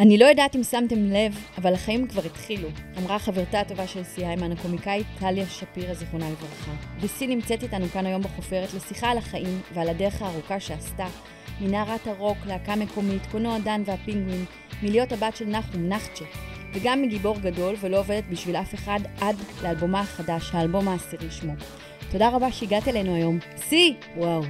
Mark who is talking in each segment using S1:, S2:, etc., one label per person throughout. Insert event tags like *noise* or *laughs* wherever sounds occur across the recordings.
S1: אני לא יודעת אם שמתם לב, אבל החיים כבר התחילו, אמרה חברתה הטובה של סי היימן, הקומיקאית טליה שפירא, זיכרונה לברכה. וסי נמצאת איתנו כאן היום בחופרת לשיחה על החיים ועל הדרך הארוכה שעשתה, מנערת הרוק, להקה מקומית, קולנוע דן והפינגווין, מלהיות הבת של נחום, נחצ'ה, וגם מגיבור גדול ולא עובדת בשביל אף אחד עד לאלבומה החדש, האלבום העשירי שמו. תודה רבה שהגעת אלינו היום. סי!
S2: וואו,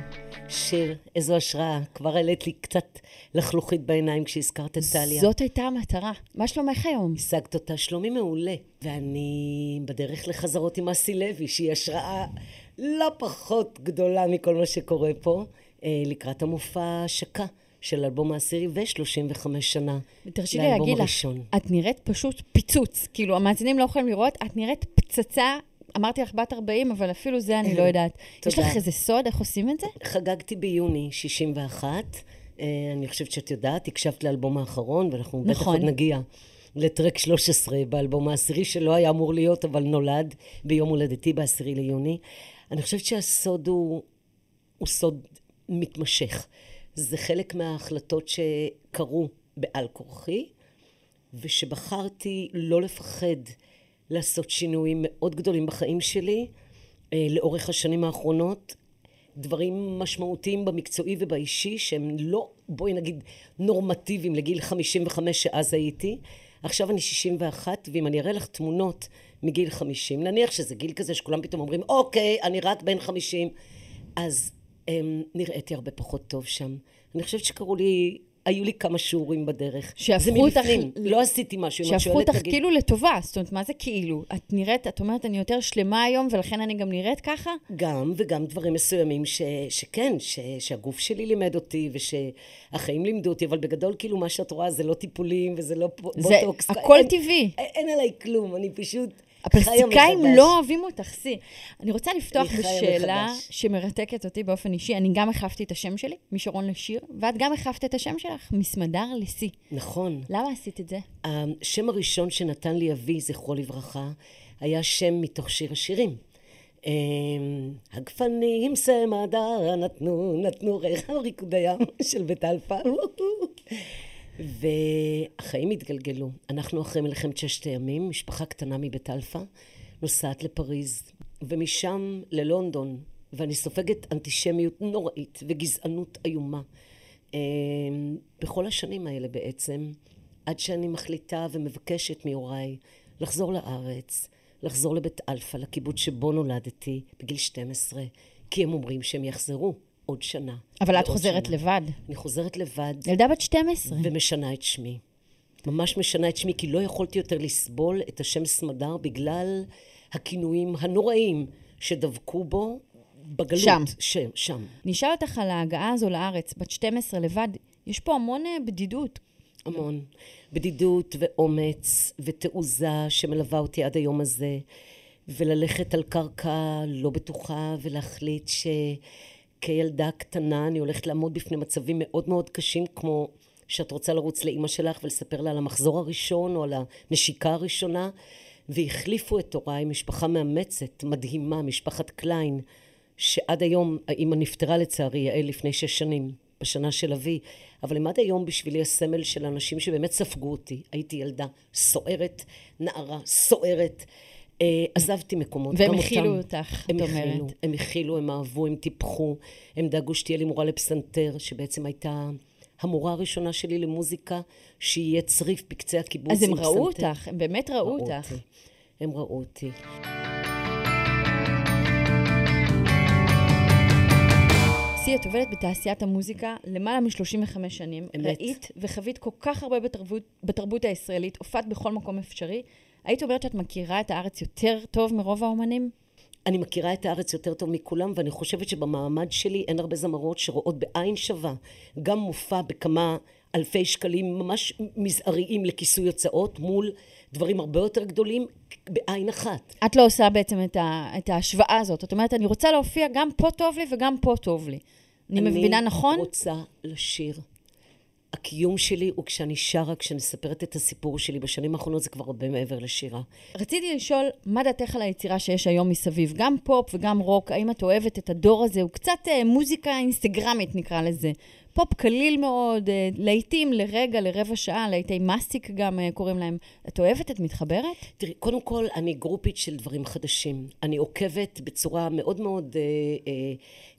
S2: שיר, איזו השראה. כבר העלית לי קצת לחלוכית בעיניים כשהזכרת את טליה.
S1: זאת הייתה המטרה. מה שלומך היום?
S2: השגת אותה, שלומי מעולה. ואני בדרך לחזרות עם אסי לוי, שהיא השראה לא פחות גדולה מכל מה שקורה פה, אה, לקראת המופע ההשקה של אלבום העשירי ו-35 שנה
S1: תרשי לי להגיד לך. את נראית פשוט פיצוץ. כאילו, המאזינים לא יכולים לראות, את נראית פצצה. אמרתי לך בת 40, אבל אפילו זה אני לא יודעת. יש
S2: תודה.
S1: לך איזה סוד איך עושים את זה?
S2: חגגתי ביוני 61. אה, אני חושבת שאת יודעת, הקשבת לאלבום האחרון, ואנחנו בטח
S1: נכון.
S2: עוד נגיע לטרק 13 באלבום העשירי, שלא היה אמור להיות, אבל נולד ביום הולדתי בעשירי ליוני. אני חושבת שהסוד הוא, הוא סוד מתמשך. זה חלק מההחלטות שקרו בעל כורחי, ושבחרתי לא לפחד לעשות שינויים מאוד גדולים בחיים שלי אה, לאורך השנים האחרונות. דברים משמעותיים במקצועי ובאישי שהם לא, בואי נגיד, נורמטיביים לגיל 55 שאז הייתי. עכשיו אני 61, ואם אני אראה לך תמונות מגיל 50, נניח שזה גיל כזה שכולם פתאום אומרים, אוקיי, אני רק בן 50, אז הם, נראיתי הרבה פחות טוב שם. אני חושבת שקראו לי, היו לי כמה שיעורים בדרך.
S1: שהפכו
S2: זה
S1: אותך
S2: מבפנים,
S1: ל-
S2: לא עשיתי משהו.
S1: שהפכו אותך
S2: תגיד-
S1: כאילו לטובה. זאת אומרת, מה זה כאילו? את נראית, את אומרת, אני יותר שלמה היום, ולכן אני גם נראית ככה?
S2: גם, וגם דברים מסוימים ש, שכן, ש, שהגוף שלי לימד אותי, ושהחיים לימדו אותי, אבל בגדול, כאילו, מה שאת רואה זה לא טיפולים, וזה לא פ-
S1: זה
S2: בוטוקס.
S1: הכל
S2: אין,
S1: טבעי.
S2: אין, אין עליי כלום, אני פשוט
S1: הפלסטיקאים. לא אוהבים אותך, סי. אני רוצה לפתוח בשאלה
S2: מחדש.
S1: שמרתקת אותי באופן אישי. אני גם החלפתי את השם שלי, משרון לשיר, ואת גם החלפת את השם שלך, מסמדר לסי.
S2: נכון.
S1: למה עשית את זה?
S2: השם הראשון שנתן לי אבי, זכרו לברכה, היה שם מתוך שיר השירים. אמ, הגפנים סמדר נתנו, נתנו ריח ריקוד העם של בית אלפא. והחיים התגלגלו. אנחנו אחרי מלחמת ששת הימים, משפחה קטנה מבית אלפא, נוסעת לפריז, ומשם ללונדון, ואני סופגת אנטישמיות נוראית וגזענות איומה. אמ, בכל השנים האלה בעצם, עד שאני מחליטה ומבקשת מהוריי לחזור לארץ, לחזור לבית אלפא, לקיבוץ שבו נולדתי, בגיל 12, כי הם אומרים שהם יחזרו עוד שנה.
S1: אבל את חוזרת
S2: שנה.
S1: לבד.
S2: אני חוזרת לבד
S1: ילדה בת 12.
S2: ומשנה את שמי. ממש משנה את שמי, כי לא יכולתי יותר לסבול את השם סמדר בגלל הכינויים הנוראים שדבקו בו בגלות.
S1: שם.
S2: ש, שם.
S1: אני אשאל אותך על ההגעה הזו לארץ, בת 12 לבד. יש פה המון אה, בדידות.
S2: המון. בדידות ואומץ ותעוזה שמלווה אותי עד היום הזה, וללכת על קרקע לא בטוחה ולהחליט שכילדה קטנה אני הולכת לעמוד בפני מצבים מאוד מאוד קשים, כמו שאת רוצה לרוץ לאימא שלך ולספר לה על המחזור הראשון או על הנשיקה הראשונה, והחליפו את הוריי, משפחה מאמצת, מדהימה, משפחת קליין, שעד היום, האימא נפטרה לצערי, יעל, לפני שש שנים, בשנה של אבי, אבל הם עד היום בשבילי הסמל של אנשים שבאמת ספגו אותי. הייתי ילדה סוערת, נערה סוערת. אה, עזבתי מקומות,
S1: והם הכילו. אותך,
S2: הם
S1: את
S2: הכילו,
S1: אומרת.
S2: הם הכילו, הם אהבו, הם טיפחו, הם דאגו שתהיה לי מורה לפסנתר, שבעצם הייתה המורה הראשונה שלי למוזיקה, שיהיה צריף בקצה הקיבוץ
S1: אז הם ראו
S2: פסנתר.
S1: אותך, הם באמת ראו אותך.
S2: אותי. הם ראו אותי.
S1: סי, את עובדת בתעשיית המוזיקה למעלה מ-35 שנים.
S2: אמת.
S1: ראית וחווית כל כך הרבה בתרבות, בתרבות הישראלית, הופעת בכל מקום אפשרי. היית אומרת שאת מכירה את הארץ יותר טוב מרוב האומנים?
S2: אני מכירה את הארץ יותר טוב מכולם, ואני חושבת שבמעמד שלי אין הרבה זמרות שרואות בעין שווה גם מופע בכמה אלפי שקלים ממש מזעריים לכיסוי הוצאות מול דברים הרבה יותר גדולים בעין אחת.
S1: את לא עושה בעצם את, ה, את ההשוואה הזאת. את אומרת, אני רוצה להופיע גם פה טוב לי וגם פה טוב לי. אני, אני מבינה נכון?
S2: אני רוצה לשיר. הקיום שלי הוא כשאני שרה, כשאני מספרת את הסיפור שלי. בשנים האחרונות זה כבר הרבה מעבר לשירה.
S1: רציתי לשאול, מה דעתך על היצירה שיש היום מסביב? גם פופ וגם רוק, האם את אוהבת את הדור הזה? הוא קצת אה, מוזיקה אינסטגרמית, נקרא לזה. פופ קליל מאוד, אה, להיטים לרגע, לרבע שעה, להיטי מסטיק גם אה, קוראים להם. את אוהבת? את מתחברת?
S2: תראי, קודם כל, אני גרופית של דברים חדשים. אני עוקבת בצורה מאוד מאוד, אה, אה,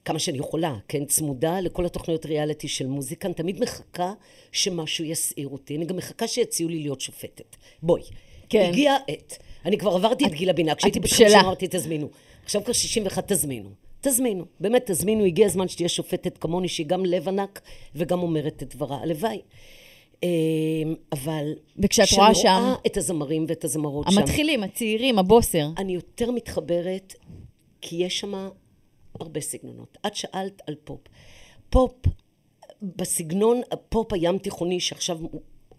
S2: כמה שאני יכולה, כן, צמודה לכל התוכניות ריאליטי של מוזיקה. אני תמיד מחכה שמשהו יסעיר אותי. אני גם מחכה שיציעו לי להיות שופטת. בואי. כן. הגיעה עת. אני כבר עברתי את, את גיל הבינה. כשהייתי בת 50 אמרתי, תזמינו. עכשיו כבר 61, תזמינו. תזמינו, באמת תזמינו, הגיע הזמן שתהיה שופטת כמוני, שהיא גם לב ענק וגם אומרת את דברך. הלוואי. אמ, אבל...
S1: וכשאת רואה שם... כשאני
S2: רואה את הזמרים ואת הזמרות שם...
S1: המתחילים, הצעירים, הבוסר.
S2: אני יותר מתחברת, כי יש שם הרבה סגנונות. את שאלת על פופ. פופ, בסגנון הפופ הים תיכוני, שעכשיו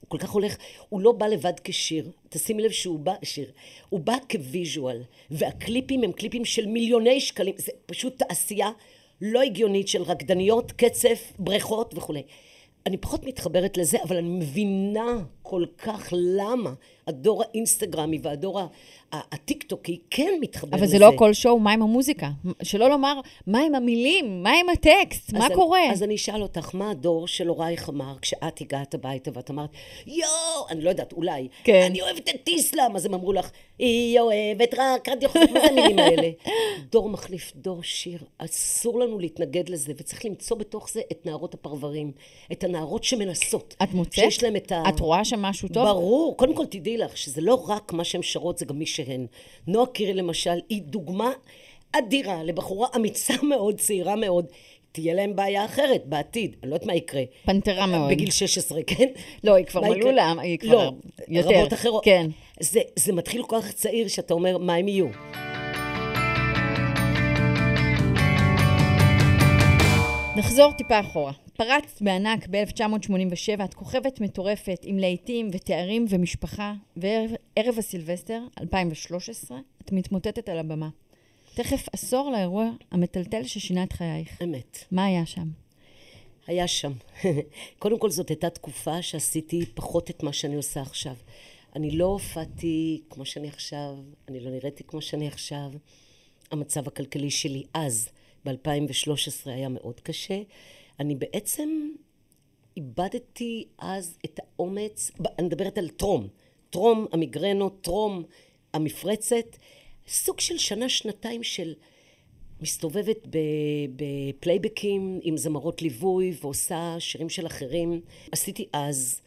S2: הוא כל כך הולך, הוא לא בא לבד כשיר. תשימי לב שהוא בא, שיר, הוא בא כ visual, והקליפים הם קליפים של מיליוני שקלים, זה פשוט תעשייה לא הגיונית של רקדניות, קצף, בריכות וכולי. אני פחות מתחברת לזה, אבל אני מבינה כל כך למה הדור האינסטגרמי והדור הטיקטוקי כן מתחבר
S1: אבל
S2: לזה.
S1: אבל זה לא כל שואו, מה עם המוזיקה? שלא לומר, מה עם המילים? מה עם הטקסט? מה
S2: אני,
S1: קורה?
S2: אז אני אשאל אותך, מה הדור של הורייך אמר כשאת הגעת הביתה ואת אמרת, יואו, אני לא יודעת, אולי, כן. אני אוהבת את איסלאם, אז הם אמרו לך, היא אוהבת רק רדיו חוזר, מה זה המילים האלה? *laughs* דור מחליף דור שיר, אסור לנו להתנגד לזה, וצריך למצוא בתוך זה את נערות הפרברים, את הנערות שמנסות.
S1: את מוצאת? שיש להם את ה... את רואה שם משהו טוב?
S2: ברור, קודם כל תדעי לך, שזה לא רק מה שהן שרות, זה גם מי שהן. נועה קירי למשל, היא דוגמה אדירה לבחורה אמיצה *laughs* מאוד, צעירה מאוד. תהיה להם בעיה אחרת בעתיד, אני לא יודעת מה יקרה.
S1: פנתרה מאוד.
S2: בגיל 16, כן?
S1: לא, היא כבר מלאו לה, היא כבר לא, יותר.
S2: רבות אחרות.
S1: כן.
S2: זה, זה מתחיל כל כך צעיר, שאתה אומר, מה הם יהיו?
S1: נחזור טיפה אחורה. פרצת בענק ב-1987, את כוכבת מטורפת עם להיטים ותארים ומשפחה, וערב הסילבסטר, 2013, את מתמוטטת על הבמה. תכף עשור לאירוע המטלטל ששינה את חייך.
S2: אמת.
S1: מה היה שם?
S2: היה שם. *laughs* קודם כל, זאת הייתה תקופה שעשיתי פחות את מה שאני עושה עכשיו. אני לא הופעתי כמו שאני עכשיו, אני לא נראיתי כמו שאני עכשיו. המצב הכלכלי שלי אז, ב-2013, היה מאוד קשה. אני בעצם איבדתי אז את האומץ, אני מדברת על טרום, טרום המיגרנות, טרום המפרצת, סוג של שנה-שנתיים של מסתובבת בפלייבקים עם זמרות ליווי ועושה שירים של אחרים. עשיתי אז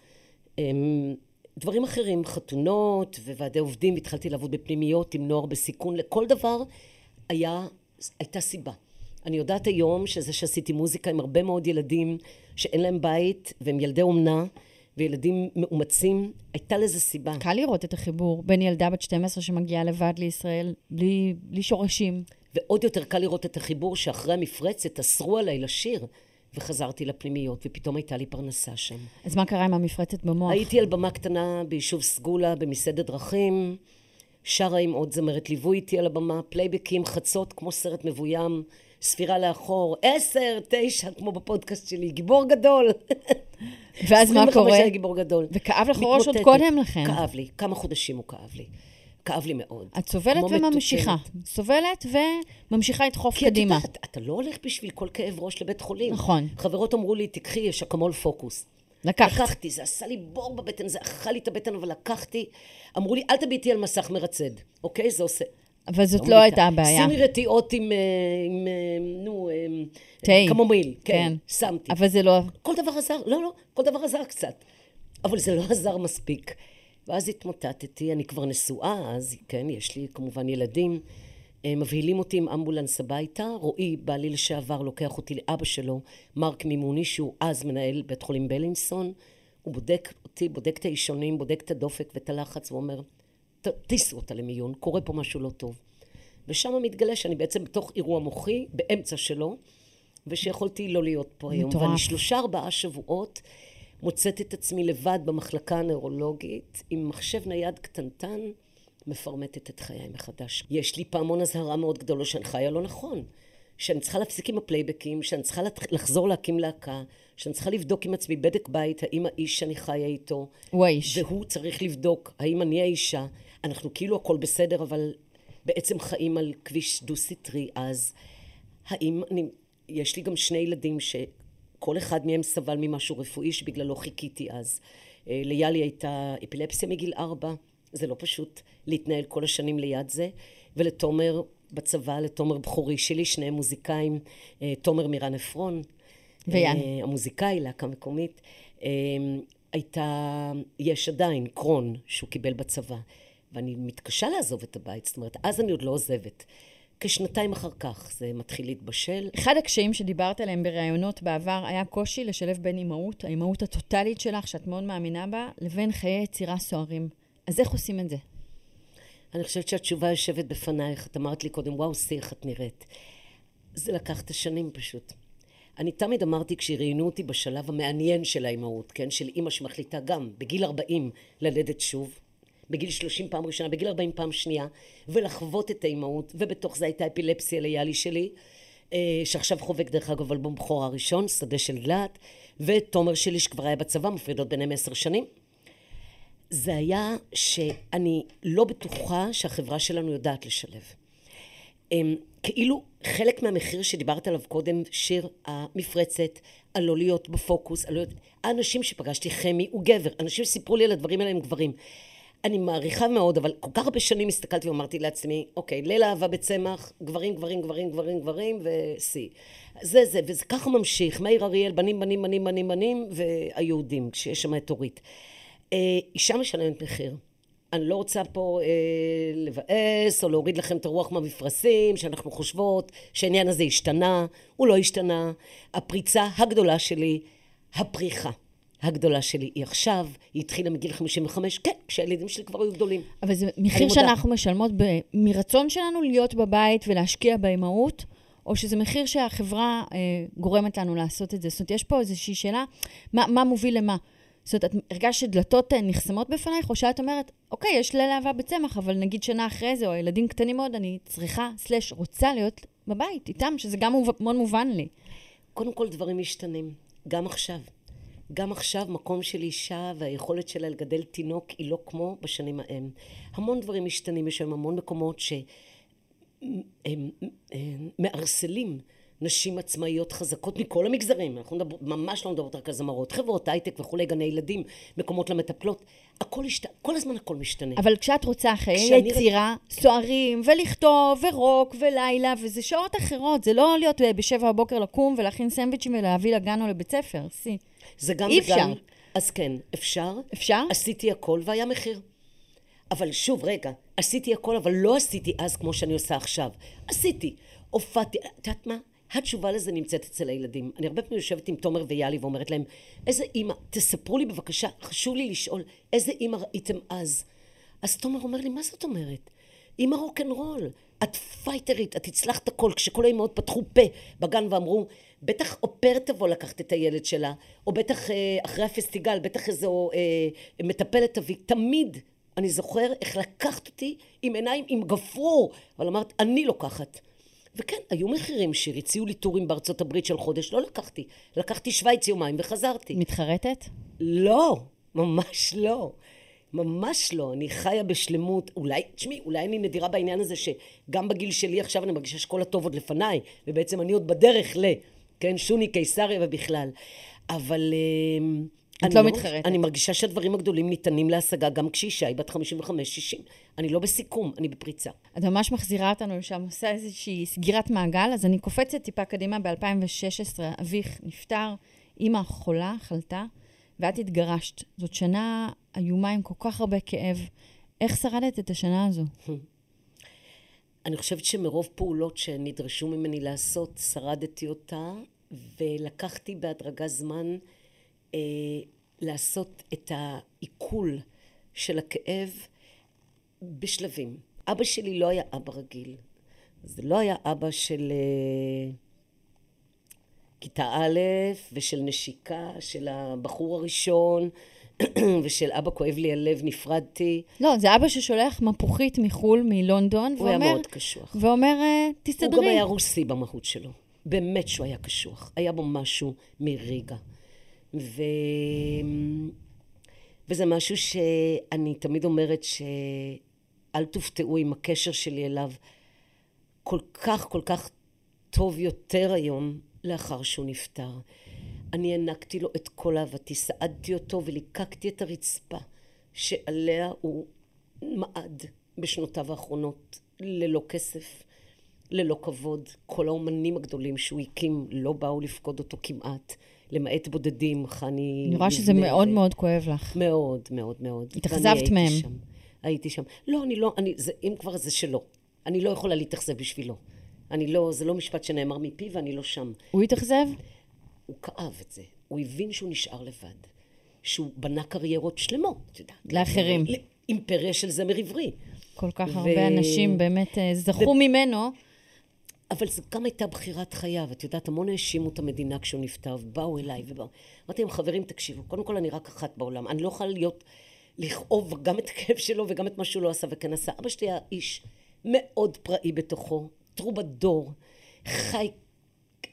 S2: אמ, דברים אחרים, חתונות וועדי עובדים, התחלתי לעבוד בפנימיות עם נוער בסיכון, לכל דבר היה, הייתה סיבה. אני יודעת היום שזה שעשיתי מוזיקה עם הרבה מאוד ילדים שאין להם בית והם ילדי אומנה וילדים מאומצים, הייתה לזה סיבה.
S1: קל לראות את החיבור בין ילדה בת 12 שמגיעה לבד לישראל, בלי, בלי שורשים.
S2: ועוד יותר קל לראות את החיבור שאחרי המפרצת אסרו עליי לשיר. וחזרתי לפנימיות, ופתאום הייתה לי פרנסה שם.
S1: אז מה קרה עם המפרצת במוח?
S2: הייתי על במה קטנה ביישוב סגולה, במסעדת דרכים, שרה עם עוד זמרת ליווי איתי על הבמה, פלייבקים, חצות, כמו סרט מבוים, ספירה לאחור, עשר, תשע, כמו בפודקאסט שלי, גיבור גדול.
S1: ואז מה קורה?
S2: היה גיבור גדול.
S1: וכאב לך ראש עוד קודם לכן.
S2: כאב לי, כמה חודשים הוא כאב לי. כאב לי מאוד.
S1: את סובלת וממשיכה. סובלת וממשיכה לדחוף קדימה.
S2: כי את יודעת, אתה לא הולך בשביל כל כאב ראש לבית חולים.
S1: נכון.
S2: חברות אמרו לי, תקחי, יש אקמול פוקוס.
S1: לקחת.
S2: לקחתי, זה עשה לי בור בבטן, זה אכל לי את הבטן, אבל לקחתי. אמרו לי, אל תביטי על מסך מרצד, אוקיי? זה עושה.
S1: אבל זאת לא, לא הייתה הבעיה.
S2: שימי רתיעות עם, אה, עם אה, נו, אה,
S1: תה.
S2: קמומיל, כן, כן, שמתי.
S1: אבל זה לא...
S2: כל דבר עזר, לא, לא, כל דבר עזר קצת. אבל זה לא עזר מספיק. ואז התמוטטתי, אני כבר נשואה אז, כן, יש לי כמובן ילדים. מבהילים אותי עם אמבולנס הביתה, רועי, בעלי לשעבר, לוקח אותי לאבא שלו, מרק מימוני, שהוא אז מנהל בית חולים בלינסון. הוא בודק אותי, בודק את האישונים, בודק את הדופק ואת הלחץ, ואומר, טיסו אותה למיון, קורה פה משהו לא טוב. ושם מתגלה שאני בעצם בתוך אירוע מוחי, באמצע שלו, ושיכולתי לא להיות פה היום. מטורף. ואני שלושה ארבעה שבועות מוצאת את עצמי לבד במחלקה הנוירולוגית, עם מחשב נייד קטנטן, מפרמטת את חיי מחדש. יש לי פעמון אזהרה מאוד גדול שאני חיה לא נכון. שאני צריכה להפסיק עם הפלייבקים, שאני צריכה לחזור להקים להקה, שאני צריכה לבדוק עם עצמי בדק בית, האם האיש שאני חיה איתו...
S1: הוא האיש.
S2: והוא צריך לבדוק האם אני האישה. אנחנו כאילו הכל בסדר, אבל בעצם חיים על כביש דו-סטרי, אז האם אני... יש לי גם שני ילדים שכל אחד מהם סבל ממשהו רפואי שבגללו חיכיתי אז. אה, ליאלי הייתה אפילפסיה מגיל ארבע, זה לא פשוט להתנהל כל השנים ליד זה, ולתומר בצבא, לתומר בכורי שלי, שניהם מוזיקאים, אה, תומר מירן עפרון.
S1: ויאן.
S2: אה, המוזיקאי, להקה מקומית. הייתה, יש עדיין, קרון, שהוא קיבל בצבא. ואני מתקשה לעזוב את הבית, זאת אומרת, אז אני עוד לא עוזבת. כשנתיים אחר כך זה מתחיל להתבשל.
S1: אחד הקשיים שדיברת עליהם בראיונות בעבר היה קושי לשלב בין אימהות, האימהות הטוטלית שלך, שאת מאוד מאמינה בה, לבין חיי יצירה סוערים. אז איך עושים את זה?
S2: אני חושבת שהתשובה יושבת בפנייך. את אמרת לי קודם, וואו, איך את נראית. זה לקח את השנים פשוט. אני תמיד אמרתי כשראיינו אותי בשלב המעניין של האימהות, כן? של אימא שמחליטה גם בגיל 40 ללדת שוב, בגיל 30 פעם ראשונה, בגיל 40 פעם שנייה, ולחוות את האימהות, ובתוך זה הייתה אפילפסיה ליאלי שלי, אה, שעכשיו חובק דרך אגב אלבום בכורה הראשון, שדה של דלת, ותומר שלי שכבר היה בצבא, מפרידות ביניהם עשר שנים. זה היה שאני לא בטוחה שהחברה שלנו יודעת לשלב. הם, כאילו חלק מהמחיר שדיברת עליו קודם, שיר המפרצת, הלא להיות בפוקוס, הלא להיות... האנשים שפגשתי, חמי הוא גבר, אנשים שסיפרו לי על הדברים האלה הם גברים. אני מעריכה מאוד, אבל כל כך הרבה שנים הסתכלתי ואמרתי לעצמי, אוקיי, ליל אהבה בצמח, גברים, גברים, גברים, גברים, גברים, ושיא. זה זה, וזה ככה ממשיך. מאיר אריאל, בנים, בנים, בנים, בנים, בנים, והיהודים, כשיש שם את אורית. אה, אישה משלמת מחיר. אני לא רוצה פה אה, לבאס או להוריד לכם את הרוח מהמפרשים, שאנחנו חושבות שהעניין הזה השתנה, הוא לא השתנה. הפריצה הגדולה שלי, הפריחה. הגדולה שלי היא עכשיו, היא התחילה מגיל 55, כן, כשהילדים שלי כבר היו גדולים.
S1: אבל זה מחיר שאנחנו משלמות ב... מרצון שלנו להיות בבית ולהשקיע באימהות, או שזה מחיר שהחברה אה, גורמת לנו לעשות את זה? זאת אומרת, יש פה איזושהי שאלה, מה, מה מוביל למה? זאת אומרת, את הרגשת שדלתות אה, נחסמות בפנייך, או שאת אומרת, אוקיי, יש ליל אהבה בצמח, אבל נגיד שנה אחרי זה, או ילדים קטנים מאוד, אני צריכה, סלש, רוצה להיות בבית איתם, שזה גם מאוד מובן לי.
S2: קודם כל, דברים משתנים, גם עכשיו. גם עכשיו מקום של אישה והיכולת שלה לגדל תינוק היא לא כמו בשנים ההם. המון דברים משתנים, יש היום המון מקומות שהם מערסלים נשים עצמאיות חזקות מכל המגזרים, אנחנו מדבר, ממש לא מדברות רק על זמרות, חברות הייטק וכולי, גני ילדים, מקומות למטפלות, הכל השתנה, כל הזמן הכל משתנה.
S1: אבל כשאת רוצה חיי יצירה, סוערים, ולכתוב, ורוק, ולילה, וזה שעות אחרות, זה לא להיות בשבע בבוקר לקום ולהכין סנדוויצ'ים ולהביא לגן או לבית ספר, סי.
S2: זה גם
S1: אי אפשר.
S2: אז כן, אפשר.
S1: אפשר?
S2: עשיתי הכל והיה מחיר. אבל שוב, רגע, עשיתי הכל, אבל לא עשיתי אז כמו שאני עושה עכשיו. עשיתי, הופעתי, את יודעת מה? התשובה לזה נמצאת אצל הילדים. אני הרבה פעמים יושבת עם תומר ויאלי ואומרת להם, איזה אימא, תספרו לי בבקשה, חשוב לי לשאול, איזה אימא ראיתם אז? אז תומר אומר לי, מה זאת אומרת? אימא רוקנרול, את פייטרית, את הצלחת הכל. כשכל האימהות פתחו פה בגן ואמרו, בטח אופר תבוא לקחת את הילד שלה, או בטח אה, אחרי הפסטיגל, בטח איזו אה, מטפלת תביא. תמיד אני זוכר איך לקחת אותי עם עיניים עם גפרור, אבל אמרת, אני לוקחת. וכן, היו מחירים שיר, הציעו לי טורים בארצות הברית של חודש, לא לקחתי. לקחתי שווייץ יומיים וחזרתי.
S1: מתחרטת?
S2: לא, ממש לא. ממש לא. אני חיה בשלמות. אולי, תשמעי, אולי אני נדירה בעניין הזה שגם בגיל שלי עכשיו אני מרגישה שכל הטוב עוד לפניי, ובעצם אני עוד בדרך ל... כן, שוני, קיסריה ובכלל. אבל... אמ,
S1: את לא מתחרטת.
S2: אני מרגישה שהדברים הגדולים ניתנים להשגה גם כשאישה היא בת 55-60. אני לא בסיכום, אני בפריצה.
S1: את ממש מחזירה אותנו לשם, עושה איזושהי סגירת מעגל, אז אני קופצת טיפה קדימה ב-2016, אביך נפטר, אימא חולה, חלתה, ואת התגרשת. זאת שנה איומה עם כל כך הרבה כאב. איך שרדת את השנה הזו?
S2: אני חושבת שמרוב פעולות שנדרשו ממני לעשות, שרדתי אותה, ולקחתי בהדרגה זמן אה, לעשות את העיכול של הכאב בשלבים. אבא שלי לא היה אבא רגיל. זה לא היה אבא של... אה, כיתה א', ושל נשיקה של הבחור הראשון, *clears throat* ושל אבא כואב לי הלב, נפרדתי.
S1: לא, זה אבא ששולח מפוחית מחו"ל, מלונדון,
S2: הוא היה
S1: ואומר,
S2: מאוד קשוח.
S1: ואומר, אה,
S2: הוא גם
S1: תסתדרי.
S2: היה רוסי במהות שלו. באמת שהוא היה קשוח. היה בו משהו מריגה. ו... וזה משהו שאני תמיד אומרת שאל תופתעו אם הקשר שלי אליו כל כך כל כך טוב יותר היום לאחר שהוא נפטר. אני הענקתי לו את כל אהבתי, סעדתי אותו וליקקתי את הרצפה שעליה הוא מעד בשנותיו האחרונות, ללא כסף, ללא כבוד. כל האומנים הגדולים שהוא הקים לא באו לפקוד אותו כמעט, למעט בודדים, חני...
S1: אני רואה שזה מאוד
S2: ו-
S1: מאוד כואב לך.
S2: מאוד, מאוד, מאוד.
S1: התאכזבת
S2: הייתי
S1: מהם.
S2: שם. הייתי שם. לא, אני לא, אני, זה, אם כבר זה שלו. אני לא יכולה להתאכזב בשבילו. אני לא, זה לא משפט שנאמר מפי ואני לא שם.
S1: הוא התאכזב?
S2: הוא כאב את זה. הוא הבין שהוא נשאר לבד. שהוא בנה קריירות שלמות, את יודעת.
S1: לאחרים.
S2: אימפריה של זמר עברי.
S1: כל כך
S2: ו-
S1: הרבה אנשים באמת אה, זכו ממנו.
S2: אבל זו גם הייתה בחירת חייו. את יודעת, המון האשימו את המדינה כשהוא נפטר, ובאו אליי ובאו. אמרתי להם, חברים, תקשיבו, קודם כל אני רק אחת בעולם. אני לא יכולה להיות, לכאוב גם את הכאב שלו וגם את מה שהוא לא עשה וכן עשה. אבא שלי היה איש מאוד פראי בתוכו, טרובדור, חי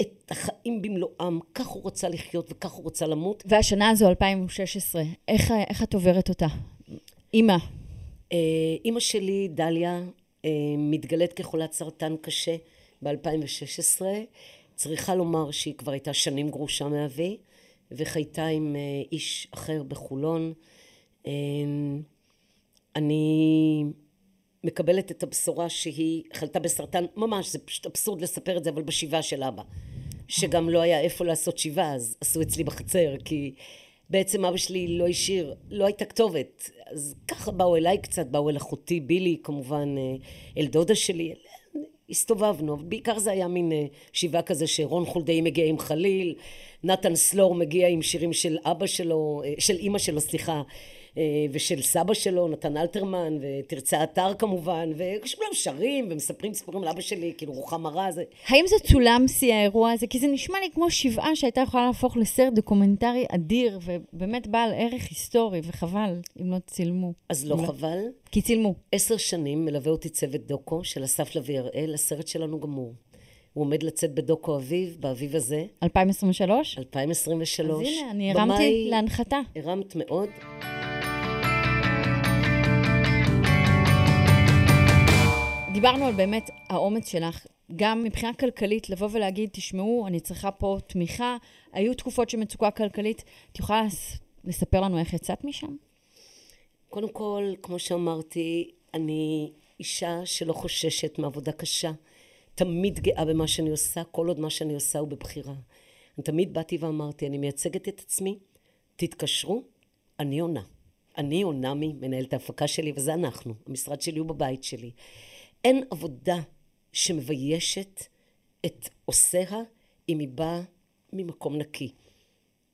S2: את החיים במלואם, כך הוא רצה לחיות וכך הוא רצה למות.
S1: והשנה הזו, 2016, איך, איך את עוברת אותה? אימא,
S2: אה, אימא שלי, דליה, אה, מתגלית כחולת סרטן קשה ב-2016. צריכה לומר שהיא כבר הייתה שנים גרושה מאבי, וחייתה עם אה, איש אחר בחולון. אה, אני מקבלת את הבשורה שהיא חלתה בסרטן, ממש, זה פשוט אבסורד לספר את זה, אבל בשבעה של אבא. שגם לא היה איפה לעשות שבעה, אז עשו אצלי בחצר, כי בעצם אבא שלי לא השאיר, לא הייתה כתובת. אז ככה באו אליי קצת, באו אל אחותי בילי, כמובן, אה, אל דודה שלי. הסתובבנו, בעיקר זה היה מין אה, שבעה כזה שרון חולדאי מגיע עם חליל, נתן סלור מגיע עם שירים של אבא שלו, אה, של אימא שלו, סליחה, אה, ושל סבא שלו, נתן אלתרמן, ותרצה אתר כמובן, וכולם שרים ומספרים סיפורים לאבא שלי, כאילו רוחמה רע, זה...
S1: האם זה צולם סי האירוע הזה? כי זה נשמע לי כמו שבעה שהייתה יכולה להפוך לסרט דוקומנטרי אדיר, ובאמת בעל ערך היסטורי, וחבל אם לא צילמו.
S2: אז לא
S1: אולי-
S2: חבל.
S1: כי צילמו.
S2: עשר שנים מלווה אותי צוות דוקו של אסף לביא הראל, הסרט שלנו גמור. הוא עומד לצאת בדוקו אביב, באביב הזה,
S1: 2023?
S2: 2023.
S1: אז הנה, אני הרמתי
S2: במאי-
S1: להנחתה.
S2: הרמת מאוד.
S1: דיברנו על באמת האומץ שלך, גם מבחינה כלכלית, לבוא ולהגיד, תשמעו, אני צריכה פה תמיכה. היו תקופות של מצוקה כלכלית. את יכולה לס- לספר לנו איך יצאת משם?
S2: קודם כל, כמו שאמרתי, אני אישה שלא חוששת מעבודה קשה. תמיד גאה במה שאני עושה, כל עוד מה שאני עושה הוא בבחירה. אני תמיד באתי ואמרתי, אני מייצגת את עצמי, תתקשרו, אני עונה. אני עונה ממנהלת ההפקה שלי, וזה אנחנו. המשרד שלי הוא בבית שלי. אין עבודה שמביישת את עושיה אם היא באה ממקום נקי.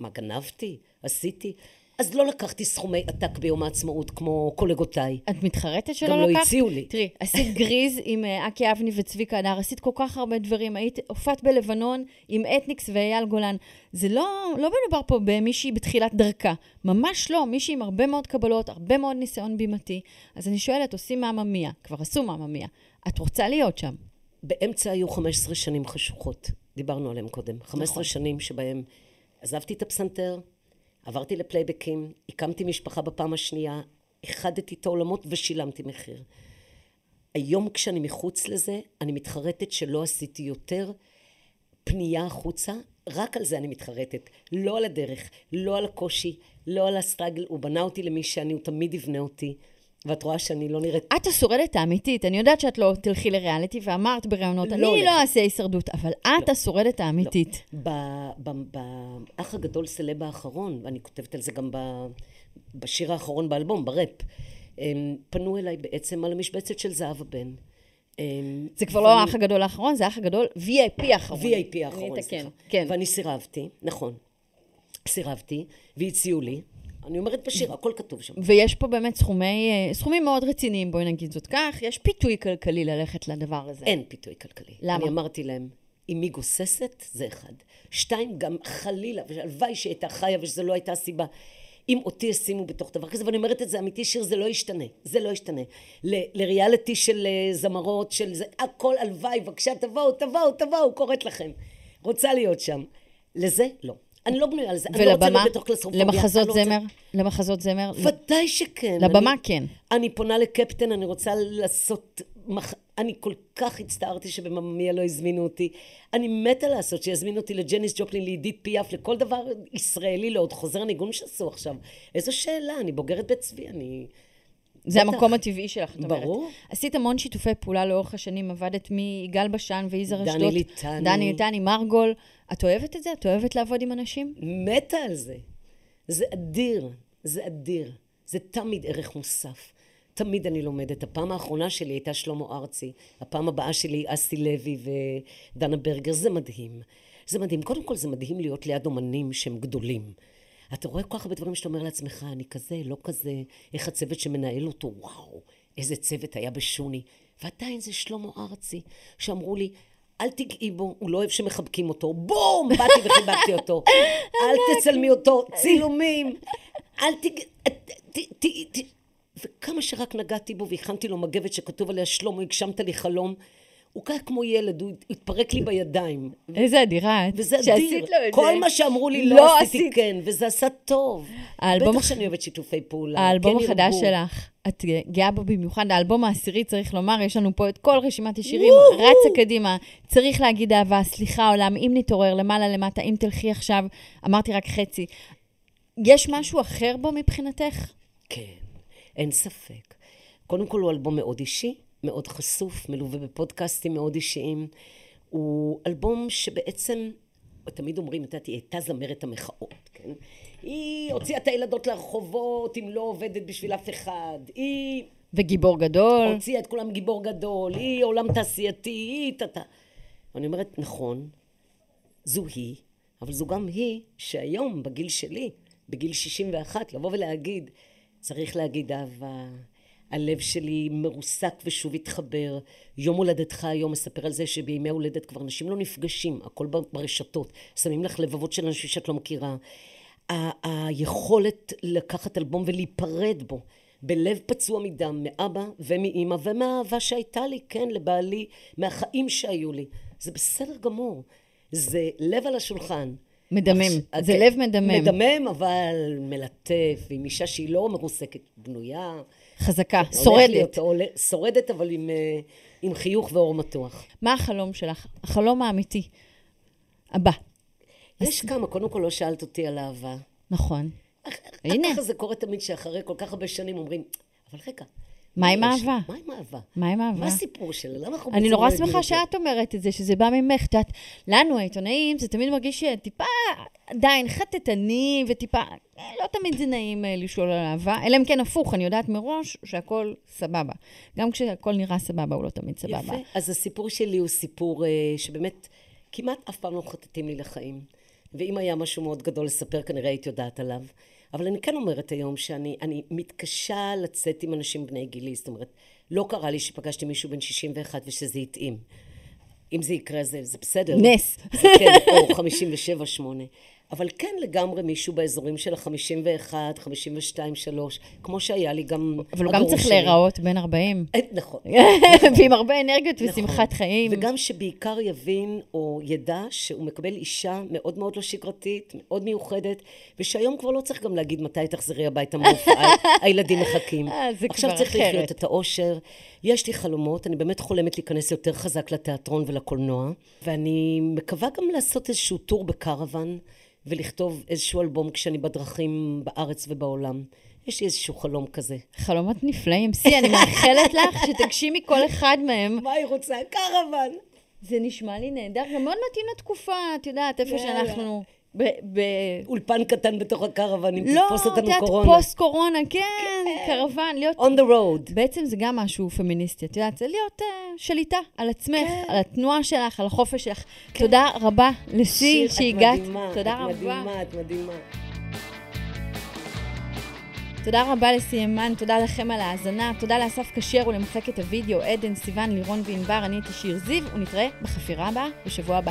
S2: מה, גנבתי? עשיתי? אז לא לקחתי סכומי עתק ביום העצמאות כמו קולגותיי.
S1: את מתחרטת שלא
S2: גם לא
S1: לקחת?
S2: הציעו לי.
S1: תראי, עשית גריז עם אה, אקי אבני וצביקה הדר, עשית כל כך הרבה דברים. היית, הופעת בלבנון עם אתניקס ואייל גולן. זה לא, לא מדובר פה במישהי בתחילת דרכה. ממש לא, מישהי עם הרבה מאוד קבלות, הרבה מאוד ניסיון בימתי. אז אני שואלת, עושים מאמא מיה, כבר עשו מאמא מיה. את רוצה להיות שם.
S2: באמצע היו 15 שנים חשוכות, דיברנו עליהם קודם. 15
S1: נכון.
S2: שנים שבהם עזבתי את הפסנתר, עברתי לפלייבקים, הקמתי משפחה בפעם השנייה, איחדתי את העולמות ושילמתי מחיר. היום כשאני מחוץ לזה, אני מתחרטת שלא עשיתי יותר פנייה החוצה, רק על זה אני מתחרטת. לא על הדרך, לא על הקושי, לא על הסטרגל. הוא בנה אותי למי שאני, הוא תמיד יבנה אותי. ואת רואה שאני לא נראית...
S1: את השורדת האמיתית. אני יודעת שאת לא תלכי לריאליטי, ואמרת בראיונות,
S2: לא
S1: אני
S2: הולכת.
S1: לא אעשה הישרדות, אבל את השורדת האמיתית.
S2: ב- באח הגדול סלב האחרון, ואני כותבת על זה גם ב- בשיר האחרון באלבום, בראפ, פנו אליי בעצם על המשבצת של זהבה בן. הם-
S1: זה כבר לא האח הגדול האחרון, זה האח הגדול VIP האחרון.
S2: VIP האחרון, סליחה.
S1: כן.
S2: ואני סירבתי, נכון, סירבתי, והציעו לי. אני אומרת בשיר, הכל כתוב שם.
S1: ויש פה באמת סכומי, אה, סכומים מאוד רציניים, בואי נגיד זאת כך, יש פיתוי כלכלי ללכת לדבר הזה.
S2: אין פיתוי כלכלי.
S1: למה?
S2: אני אמרתי להם, אם היא גוססת, זה אחד. שתיים, גם חלילה, והלוואי שהייתה חיה ושזו לא הייתה הסיבה. אם אותי ישימו בתוך דבר כזה, ואני אומרת את זה אמיתי, שיר, זה לא ישתנה. זה לא ישתנה. ל- לריאליטי של אה, זמרות, של זה, הכל הלוואי, בבקשה, תבואו, תבואו, תבואו, קוראת לכם. רוצה להיות שם. לזה, לא. אני לא בנויה על זה. אני לא רוצה
S1: ולבמה?
S2: בתוך קלסטרופוביה.
S1: למחזות
S2: לא רוצה-
S1: זמר? למחזות זמר?
S2: ודאי שכן.
S1: לבמה
S2: אני,
S1: כן.
S2: אני פונה לקפטן, אני רוצה לעשות... מח... אני כל כך הצטערתי שבממיה לא הזמינו אותי. אני מתה לעשות, שיזמינו אותי לג'ניס ג'ופלין, לעידית פיאף, לכל דבר ישראלי, לעוד חוזר ניגון שעשו עכשיו. איזו שאלה, אני בוגרת בית צבי, אני...
S1: זה
S2: בטח.
S1: המקום הטבעי שלך, את אומרת.
S2: ברור.
S1: עשית המון שיתופי פעולה לאורך השנים, עבדת מיגאל בשן ויזהר
S2: דני
S1: אשדוד.
S2: ליטני.
S1: דני ליטני, מרגול. את אוהבת את זה? את אוהבת לעבוד עם אנשים?
S2: מתה על זה. זה אדיר, זה אדיר. זה תמיד ערך מוסף. תמיד אני לומדת. הפעם האחרונה שלי הייתה שלמה ארצי. הפעם הבאה שלי אסי לוי ודנה ברגר. זה מדהים. זה מדהים. קודם כל זה מדהים להיות ליד אומנים שהם גדולים. אתה רואה כל כך הרבה דברים שאתה אומר לעצמך, אני כזה, לא כזה, איך הצוות שמנהל אותו, וואו, איזה צוות היה בשוני. ועדיין זה שלמה ארצי, שאמרו לי, אל תגעי בו, הוא לא אוהב שמחבקים אותו. בום! באתי וחיבקתי אותו. *laughs* אל תצלמי אותו, צילומים. אל תג... וכמה שרק נגעתי בו והכנתי לו מגבת שכתוב עליה שלמה, הגשמת לי חלום. הוא ככה כמו ילד, הוא התפרק לי בידיים.
S1: איזה אדירה את.
S2: וזה אדיר.
S1: שעשית לו את
S2: כל
S1: זה.
S2: מה שאמרו לי
S1: לא
S2: לא עשיתי
S1: עשית.
S2: כן, וזה עשה טוב.
S1: האלבום
S2: בטח שאני אוהבת שיתופי פעולה.
S1: האלבום
S2: כן
S1: החדש
S2: ירבו.
S1: שלך, את גאה בו במיוחד, האלבום העשירי, צריך לומר, יש לנו פה את כל רשימת השירים! רצה קדימה, צריך להגיד אהבה, סליחה עולם, אם נתעורר, למעלה למטה, אם תלכי עכשיו, אמרתי רק חצי. יש משהו אחר בו מבחינתך?
S2: כן, אין ספק. קודם כל הוא אלבום מאוד אישי, מאוד חשוף, מלווה בפודקאסטים מאוד אישיים. הוא אלבום שבעצם, תמיד אומרים, את יודעת, היא הייתה זמרת המחאות, כן? היא הוציאה את הילדות לרחובות, אם לא עובדת בשביל אף אחד. היא
S1: וגיבור גדול.
S2: הוציאה את כולם גיבור גדול, היא עולם תעשייתי, היא טאטה. ואני אומרת, נכון, זו היא, אבל זו גם היא שהיום, בגיל שלי, בגיל 61, לבוא ולהגיד, צריך להגיד אהבה, הלב שלי מרוסק ושוב התחבר. יום הולדתך היום מספר על זה שבימי הולדת כבר אנשים לא נפגשים, הכל ברשתות, שמים לך לבבות של אנשים שאת לא מכירה. ה- היכולת לקחת אלבום ולהיפרד בו, בלב פצוע מדם, מאבא ומאימא ומהאהבה שהייתה לי, כן, לבעלי, מהחיים שהיו לי. זה בסדר גמור. זה לב על השולחן.
S1: מדמם.
S2: עכשיו,
S1: זה
S2: כן,
S1: לב מדמם.
S2: מדמם, אבל מלטף, עם אישה שהיא לא מרוסקת, בנויה.
S1: חזקה, שורדת.
S2: להיות, שורדת, אבל עם, אה, עם חיוך ואור מתוח.
S1: מה החלום שלך? החלום האמיתי. הבא.
S2: יש כמה, קודם כל לא שאלת אותי על אהבה.
S1: נכון. הנה.
S2: ככה זה קורה תמיד שאחרי כל כך הרבה שנים אומרים, אבל רגע.
S1: מה עם? אהבה?
S2: מה עם אהבה?
S1: מה עם אהבה?
S2: מה הסיפור שלה? למה אנחנו
S1: אני נורא שמחה? שאת אומרת את זה, שזה בא ממך. את יודעת, לנו, העיתונאים, זה תמיד מרגיש טיפה עדיין חטטני, וטיפה, אה, לא תמיד זה נעים אה, לשאול על אהבה, אלא אם כן הפוך, אני יודעת מראש שהכל סבבה. גם כשהכל נראה סבבה, הוא לא תמיד סבבה.
S2: יפה. אז הסיפור שלי הוא סיפור אה, שבאמת כמעט אף פעם לא חטטים לי לחיים. ואם היה משהו מאוד גדול לספר, כנראה הייתי יודעת עליו. אבל אני כן אומרת היום שאני אני מתקשה לצאת עם אנשים בני גילי. זאת אומרת, לא קרה לי שפגשתי מישהו בן 61 ושזה התאים. אם זה יקרה, זה, זה בסדר.
S1: נס.
S2: זה כן, או 57, 8. אבל כן לגמרי מישהו באזורים של ה-51, 52, 3, כמו שהיה לי גם...
S1: אבל הוא גם צריך
S2: שלי.
S1: להיראות בן 40,
S2: אה, נכון. *laughs*
S1: ועם הרבה אנרגיות
S2: נכון.
S1: ושמחת חיים.
S2: וגם שבעיקר יבין או ידע שהוא מקבל אישה מאוד מאוד לא שגרתית, מאוד מיוחדת, ושהיום כבר לא צריך גם להגיד מתי תחזרי הביתה מהופעה, *laughs* הילדים מחכים.
S1: אה, זה
S2: עכשיו
S1: כבר
S2: צריך
S1: אחרת.
S2: לחיות את האושר. יש לי חלומות, אני באמת חולמת להיכנס יותר חזק לתיאטרון ולקולנוע, ואני מקווה גם לעשות איזשהו טור בקרוון, ולכתוב איזשהו אלבום כשאני בדרכים בארץ ובעולם. יש לי איזשהו חלום כזה.
S1: חלומות נפלאים. סי, אני מאחלת לך שתגשימי כל אחד מהם.
S2: מה היא רוצה? קרוון!
S1: זה נשמע לי נהדר, גם מאוד מתאים לתקופה, את יודעת, איפה. שאנחנו... ב... ב...
S2: אולפן קטן בתוך הקרוון, אם
S1: לא,
S2: תתפוס
S1: את
S2: אותנו
S1: יודעת,
S2: קורונה.
S1: פוסט קורונה, כן, קרוון, להיות...
S2: On the road.
S1: בעצם זה גם משהו פמיניסטי, את יודעת, זה להיות uh, שליטה על עצמך,
S2: כן.
S1: על התנועה שלך, על החופש שלך. תודה רבה לסי
S2: שיר,
S1: שהגעת.
S2: את מדהימה,
S1: תודה
S2: את
S1: רבה.
S2: מדהימה, את מדהימה.
S1: תודה רבה לסיימן, תודה לכם על ההאזנה, תודה לאסף כשר ולמחלקת הוידאו, עדן, סיון, לירון וענבר, אני הייתי שיר זיו, ונתראה בחפירה הבאה בשבוע הבא.